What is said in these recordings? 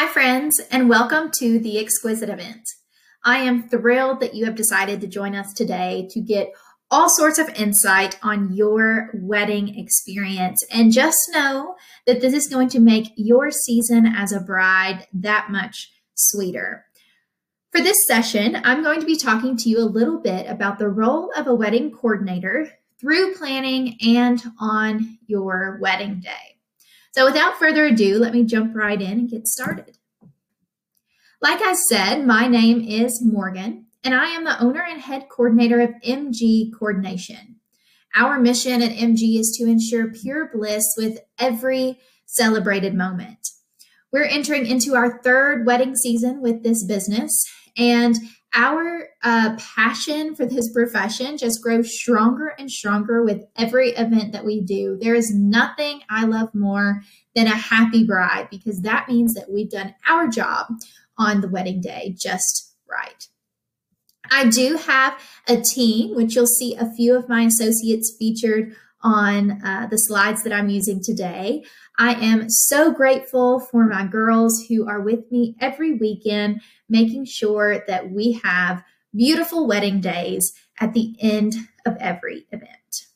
Hi, friends, and welcome to the Exquisite event. I am thrilled that you have decided to join us today to get all sorts of insight on your wedding experience. And just know that this is going to make your season as a bride that much sweeter. For this session, I'm going to be talking to you a little bit about the role of a wedding coordinator through planning and on your wedding day. So without further ado, let me jump right in and get started. Like I said, my name is Morgan, and I am the owner and head coordinator of MG Coordination. Our mission at MG is to ensure pure bliss with every celebrated moment. We're entering into our third wedding season with this business, and our uh, passion for this profession just grows stronger and stronger with every event that we do. There is nothing I love more than a happy bride because that means that we've done our job on the wedding day just right. I do have a team, which you'll see a few of my associates featured on uh, the slides that I'm using today. I am so grateful for my girls who are with me every weekend, making sure that we have beautiful wedding days at the end of every event.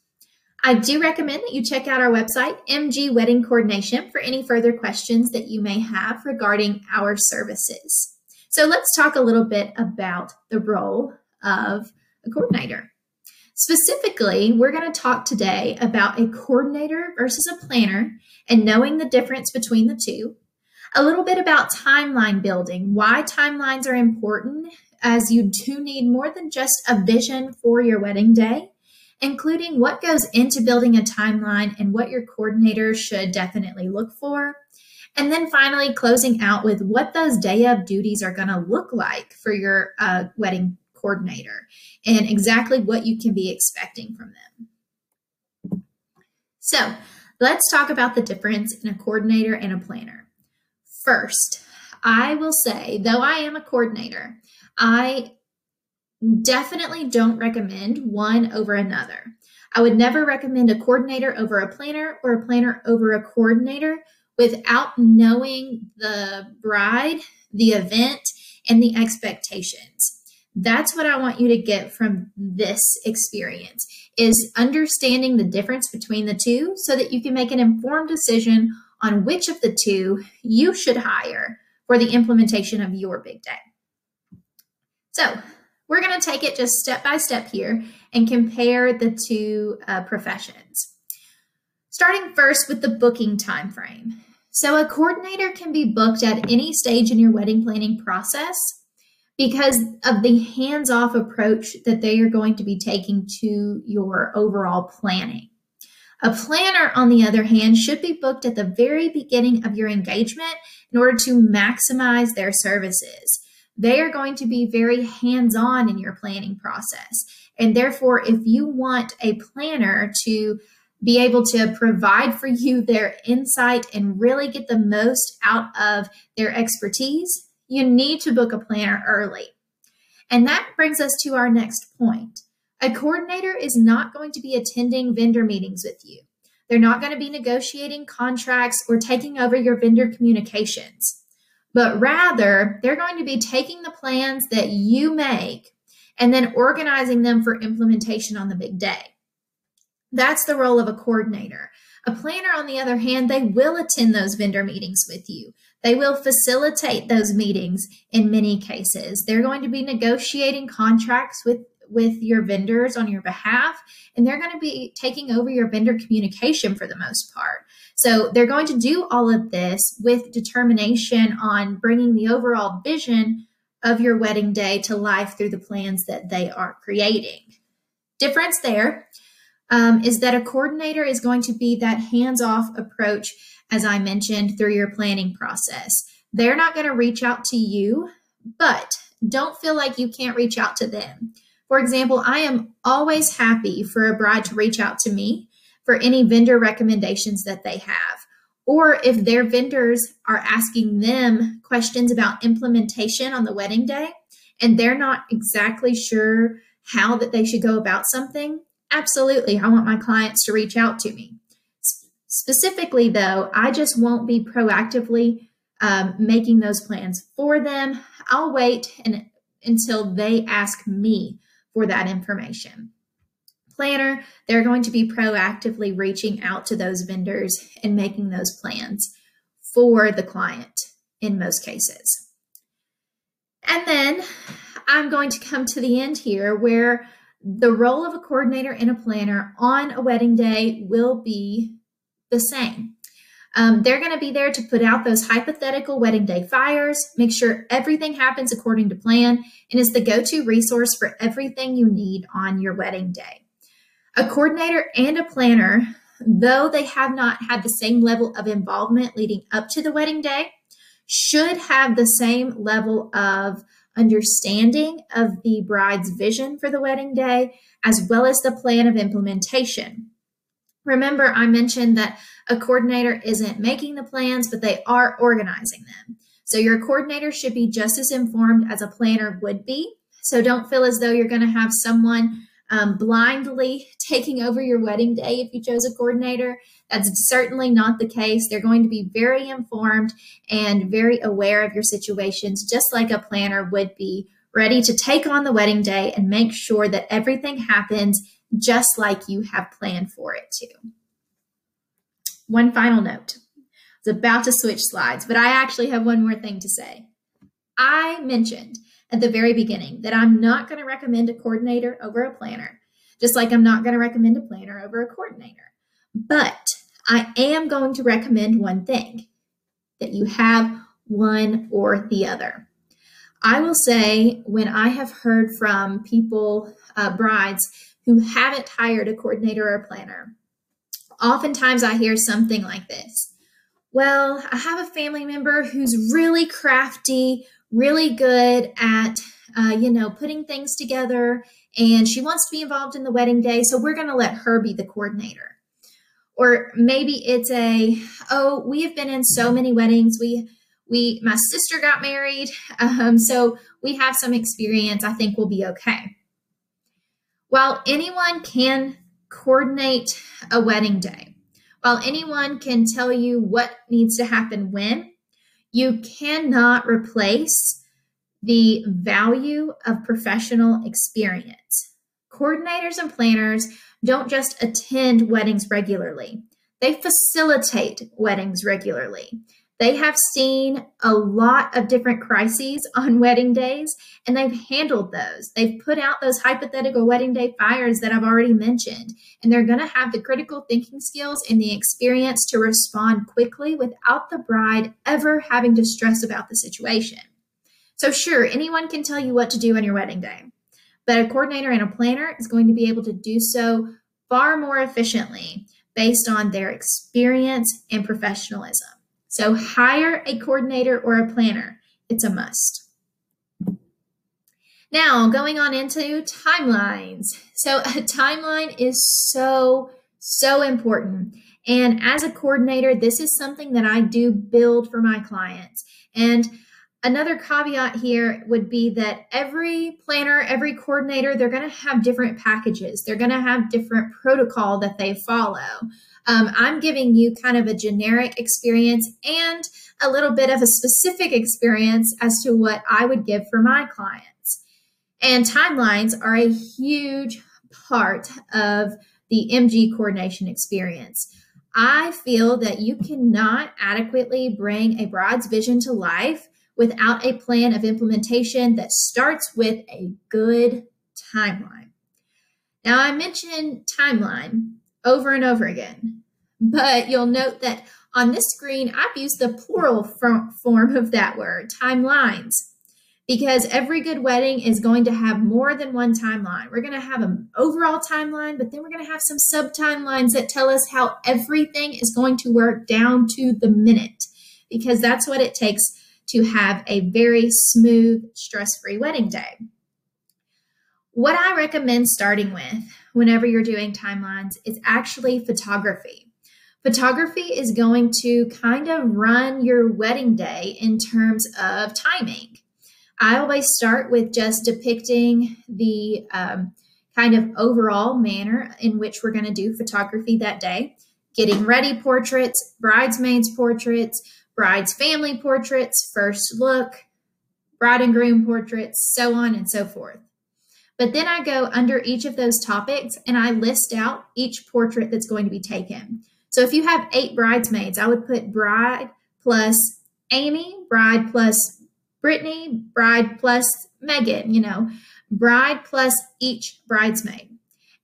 I do recommend that you check out our website, MG Wedding Coordination, for any further questions that you may have regarding our services. So let's talk a little bit about the role of a coordinator. Specifically, we're going to talk today about a coordinator versus a planner and knowing the difference between the two. A little bit about timeline building, why timelines are important, as you do need more than just a vision for your wedding day, including what goes into building a timeline and what your coordinator should definitely look for. And then finally, closing out with what those day of duties are going to look like for your uh, wedding coordinator and exactly what you can be expecting from them. So let's talk about the difference in a coordinator and a planner. First, I will say, though I am a coordinator, I definitely don't recommend one over another. I would never recommend a coordinator over a planner or a planner over a coordinator without knowing the bride, the event, and the expectations. That's what I want you to get from this experience is understanding the difference between the two so that you can make an informed decision on which of the two you should hire for the implementation of your big day. So, we're going to take it just step by step here and compare the two uh, professions. Starting first with the booking time frame. So, a coordinator can be booked at any stage in your wedding planning process because of the hands off approach that they are going to be taking to your overall planning. A planner, on the other hand, should be booked at the very beginning of your engagement in order to maximize their services. They are going to be very hands on in your planning process. And therefore, if you want a planner to be able to provide for you their insight and really get the most out of their expertise, you need to book a planner early. And that brings us to our next point. A coordinator is not going to be attending vendor meetings with you. They're not going to be negotiating contracts or taking over your vendor communications, but rather they're going to be taking the plans that you make and then organizing them for implementation on the big day. That's the role of a coordinator. A planner, on the other hand, they will attend those vendor meetings with you. They will facilitate those meetings in many cases. They're going to be negotiating contracts with with your vendors on your behalf and they're going to be taking over your vendor communication for the most part. So they're going to do all of this with determination on bringing the overall vision of your wedding day to life through the plans that they are creating. Difference there um, is that a coordinator is going to be that hands off approach as I mentioned, through your planning process. They're not going to reach out to you, but don't feel like you can't reach out to them. For example, I am always happy for a bride to reach out to me for any vendor recommendations that they have. Or if their vendors are asking them questions about implementation on the wedding day and they're not exactly sure how that they should go about something, absolutely, I want my clients to reach out to me. Specifically, though, I just won't be proactively um, making those plans for them. I'll wait and, until they ask me for that information. Planner, they're going to be proactively reaching out to those vendors and making those plans for the client in most cases. And then I'm going to come to the end here where the role of a coordinator and a planner on a wedding day will be the same. Um, they're going to be there to put out those hypothetical wedding day fires, make sure everything happens according to plan, and is the go to resource for everything you need on your wedding day. A coordinator and a planner, though they have not had the same level of involvement leading up to the wedding day, should have the same level of understanding of the bride's vision for the wedding day, as well as the plan of implementation. Remember, I mentioned that a coordinator isn't making the plans, but they are organizing them. So your coordinator should be just as informed as a planner would be. So don't feel as though you're going to have someone um, blindly taking over your wedding day if you chose a coordinator. That's certainly not the case. They're going to be very informed and very aware of your situations, just like a planner would be ready to take on the wedding day and make sure that everything happens just like you have planned for it to. One final note. I was about to switch slides, but I actually have one more thing to say. I mentioned at the very beginning that I'm not going to recommend a coordinator over a planner, just like I'm not going to recommend a planner over a coordinator. But I am going to recommend one thing that you have one or the other. I will say when I have heard from people, uh, brides who haven't hired a coordinator or planner, oftentimes I hear something like this. Well, I have a family member who's really crafty, really good at, uh, you know, putting things together, and she wants to be involved in the wedding day, so we're going to let her be the coordinator. Or maybe it's a, oh, we have been in so many weddings. We, we, my sister got married, um, so we have some experience. I think we'll be okay. While anyone can coordinate a wedding day, while anyone can tell you what needs to happen when, you cannot replace the value of professional experience. Coordinators and planners don't just attend weddings regularly, they facilitate weddings regularly. They have seen a lot of different crises on wedding days and they've handled those. They've put out those hypothetical wedding day fires that I've already mentioned, and they're going to have the critical thinking skills and the experience to respond quickly without the bride ever having to stress about the situation. So, sure, anyone can tell you what to do on your wedding day, but a coordinator and a planner is going to be able to do so far more efficiently based on their experience and professionalism. So hire a coordinator or a planner. It's a must. Now, going on into timelines. So, a timeline is so, so important. And as a coordinator, this is something that I do build for my clients. And another caveat here would be that every planner, every coordinator, they're going to have different packages. They're going to have different protocol that they follow. Um, I'm giving you kind of a generic experience and a little bit of a specific experience as to what I would give for my clients. And timelines are a huge part of the MG coordination experience. I feel that you cannot adequately bring a bride's vision to life without a plan of implementation that starts with a good timeline. Now, I mentioned timeline over and over again. But you'll note that on this screen, I've used the plural form of that word, timelines, because every good wedding is going to have more than one timeline. We're going to have an overall timeline, but then we're going to have some sub timelines that tell us how everything is going to work down to the minute, because that's what it takes to have a very smooth, stress free wedding day. What I recommend starting with whenever you're doing timelines is actually photography. Photography is going to kind of run your wedding day in terms of timing. I always start with just depicting the um, kind of overall manner in which we're going to do photography that day, getting ready portraits, bridesmaids portraits, bride's family portraits, first look, bride and groom portraits, so on and so forth. But then I go under each of those topics and I list out each portrait that's going to be taken. So if you have eight bridesmaids, I would put bride plus Amy, bride plus Brittany, bride plus Megan, you know, bride plus each bridesmaid.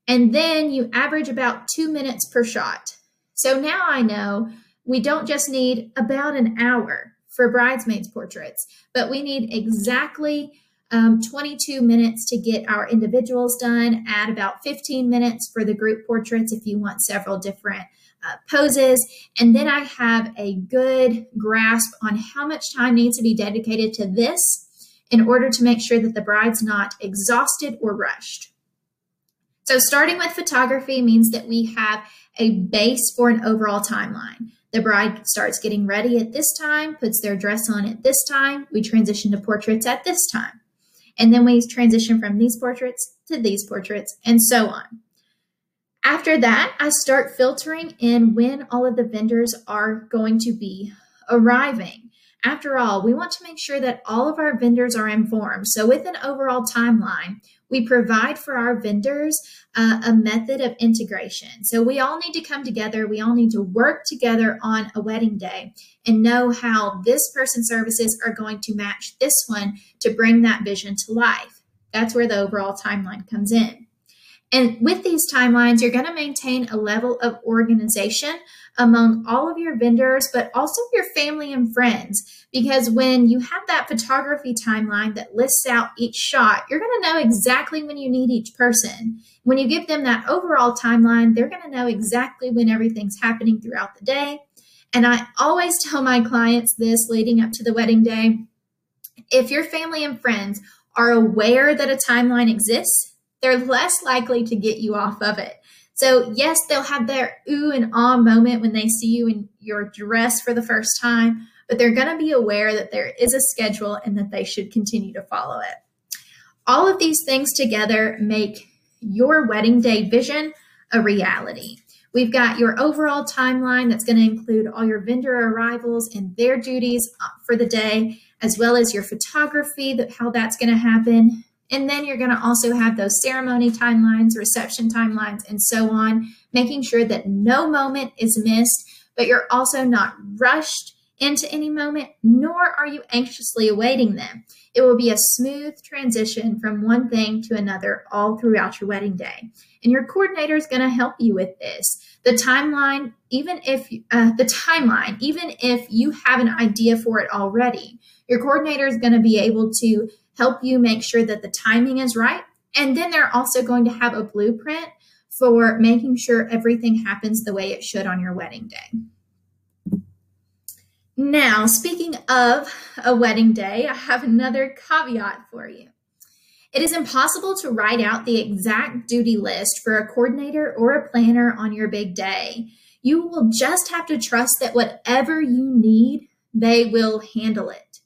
And then you average about two minutes per shot. So now I know we don't just need about an hour for bridesmaids portraits, but we need exactly um, 22 minutes to get our individuals done, add about 15 minutes for the group portraits if you want several different uh, poses. And then I have a good grasp on how much time needs to be dedicated to this in order to make sure that the bride's not exhausted or rushed. So, starting with photography means that we have a base for an overall timeline. The bride starts getting ready at this time, puts their dress on at this time. We transition to portraits at this time. And then we transition from these portraits to these portraits, and so on. After that, I start filtering in when all of the vendors are going to be arriving. After all, we want to make sure that all of our vendors are informed. So, with an overall timeline, we provide for our vendors uh, a method of integration. So, we all need to come together. We all need to work together on a wedding day and know how this person's services are going to match this one to bring that vision to life. That's where the overall timeline comes in. And with these timelines, you're going to maintain a level of organization among all of your vendors, but also your family and friends. Because when you have that photography timeline that lists out each shot, you're going to know exactly when you need each person. When you give them that overall timeline, they're going to know exactly when everything's happening throughout the day. And I always tell my clients this leading up to the wedding day. If your family and friends are aware that a timeline exists, they're less likely to get you off of it. So, yes, they'll have their ooh and ah moment when they see you in your dress for the first time, but they're going to be aware that there is a schedule and that they should continue to follow it. All of these things together make your wedding day vision a reality. We've got your overall timeline that's going to include all your vendor arrivals and their duties uh, for the day, as well as your photography, how that's going to happen, and then you're going to also have those ceremony timelines, reception timelines, and so on, making sure that no moment is missed, but you're also not rushed into any moment, nor are you anxiously awaiting them. It will be a smooth transition from one thing to another all throughout your wedding day. And your coordinator is going to help you with this. The timeline, even if uh, the timeline, even if you have an idea for it already, your coordinator is going to be able to help you make sure that the timing is right. And then they're also going to have a blueprint for making sure everything happens the way it should on your wedding day. Now, speaking of a wedding day, I have another caveat for you. It is impossible to write out the exact duty list for a coordinator or a planner on your big day. You will just have to trust that whatever you need, they will handle it.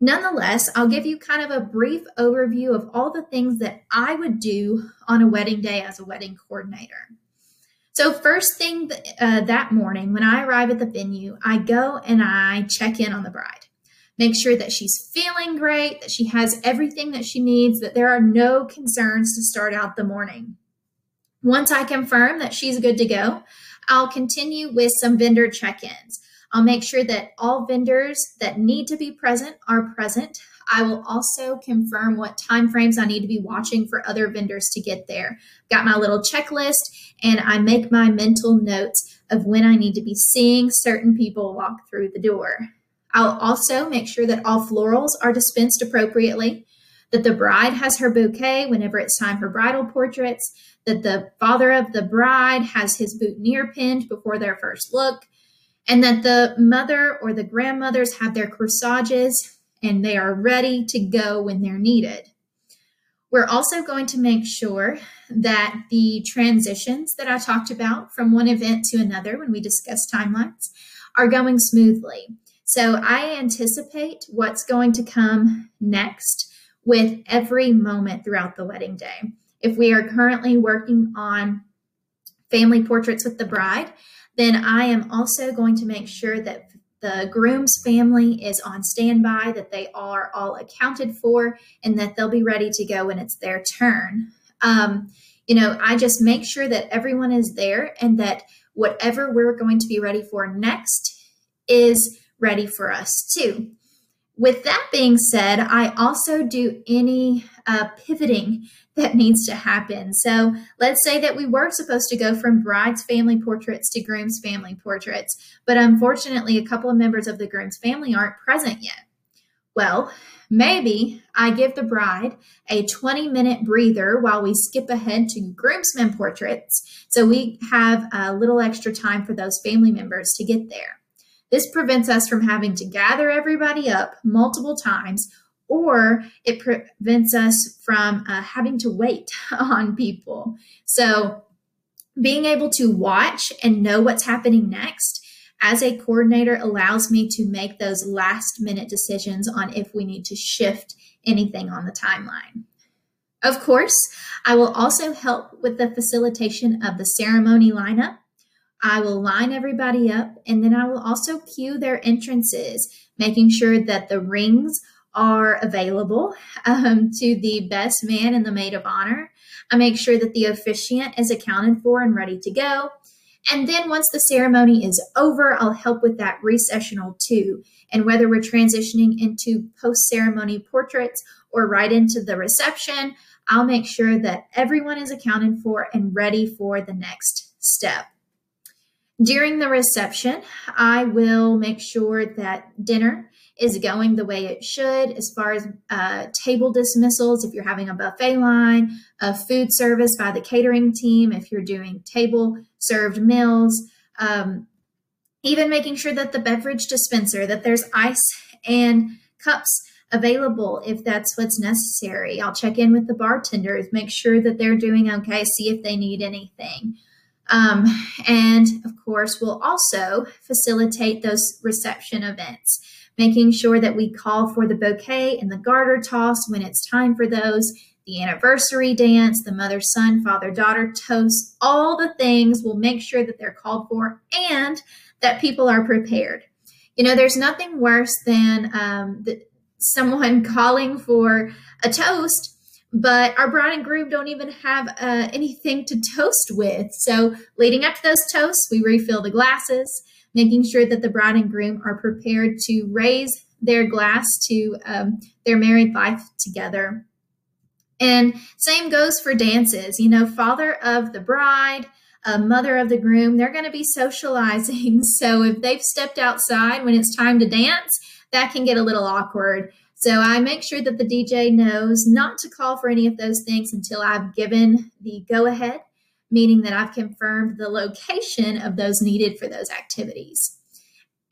Nonetheless, I'll give you kind of a brief overview of all the things that I would do on a wedding day as a wedding coordinator. So, first thing uh, that morning, when I arrive at the venue, I go and I check in on the bride. Make sure that she's feeling great, that she has everything that she needs, that there are no concerns to start out the morning. Once I confirm that she's good to go, I'll continue with some vendor check ins. I'll make sure that all vendors that need to be present are present. I will also confirm what timeframes I need to be watching for other vendors to get there. Got my little checklist and I make my mental notes of when I need to be seeing certain people walk through the door. I'll also make sure that all florals are dispensed appropriately, that the bride has her bouquet whenever it's time for bridal portraits, that the father of the bride has his boutonniere pinned before their first look, and that the mother or the grandmothers have their corsages and they are ready to go when they're needed. We're also going to make sure that the transitions that I talked about from one event to another when we discuss timelines are going smoothly. So I anticipate what's going to come next with every moment throughout the wedding day. If we are currently working on family portraits with the bride, then I am also going to make sure that the groom's family is on standby, that they are all accounted for, and that they'll be ready to go when it's their turn. Um, you know, I just make sure that everyone is there and that whatever we're going to be ready for next is ready for us too. With that being said, I also do any uh, pivoting that needs to happen. So let's say that we were supposed to go from bride's family portraits to groom's family portraits, but unfortunately, a couple of members of the groom's family aren't present yet. Well, maybe I give the bride a 20 minute breather while we skip ahead to groomsmen portraits so we have a little extra time for those family members to get there. This prevents us from having to gather everybody up multiple times, or it prevents us from uh, having to wait on people. So, being able to watch and know what's happening next as a coordinator allows me to make those last minute decisions on if we need to shift anything on the timeline. Of course, I will also help with the facilitation of the ceremony lineup I will line everybody up and then I will also cue their entrances, making sure that the rings are available um, to the best man and the maid of honor. I make sure that the officiant is accounted for and ready to go. And then once the ceremony is over, I'll help with that recessional too. And whether we're transitioning into post ceremony portraits or right into the reception, I'll make sure that everyone is accounted for and ready for the next step. During the reception, I will make sure that dinner is going the way it should as far as uh, table dismissals, if you're having a buffet line, a food service by the catering team, if you're doing table served meals, um, even making sure that the beverage dispenser, that there's ice and cups available if that's what's necessary. I'll check in with the bartenders, make sure that they're doing okay, see if they need anything. Um, and of course, we'll also facilitate those reception events, making sure that we call for the bouquet and the garter toss when it's time for those, the anniversary dance, the mother son, father daughter toast, all the things. We'll make sure that they're called for and that people are prepared. You know, there's nothing worse than um, the, someone calling for a toast but our bride and groom don't even have uh, anything to toast with. So, leading up to those toasts, we refill the glasses, making sure that the bride and groom are prepared to raise their glass to um, their married life together. And same goes for dances. You know, father of the bride, uh, mother of the groom, they're going to be socializing. So, if they've stepped outside when it's time to dance, that can get a little awkward. So I make sure that the DJ knows not to call for any of those things until I've given the go ahead, meaning that I've confirmed the location of those needed for those activities.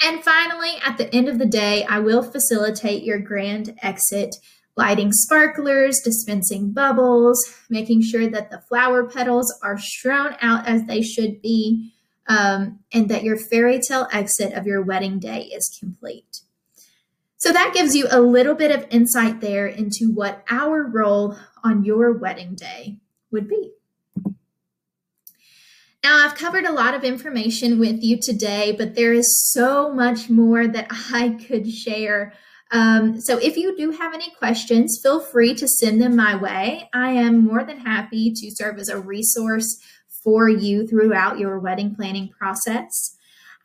And finally, at the end of the day, I will facilitate your grand exit, lighting sparklers, dispensing bubbles, making sure that the flower petals are strewn out as they should be, um, and that your fairy tale exit of your wedding day is complete. So that gives you a little bit of insight there into what our role on your wedding day would be. Now, I've covered a lot of information with you today, but there is so much more that I could share. Um, so, if you do have any questions, feel free to send them my way. I am more than happy to serve as a resource for you throughout your wedding planning process.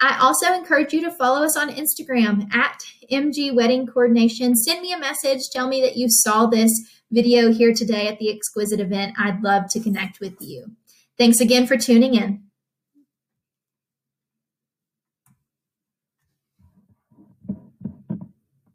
I also encourage you to follow us on Instagram at MG Wedding Coordination. Send me a message. Tell me that you saw this video here today at the Exquisite event. I'd love to connect with you. Thanks again for tuning in.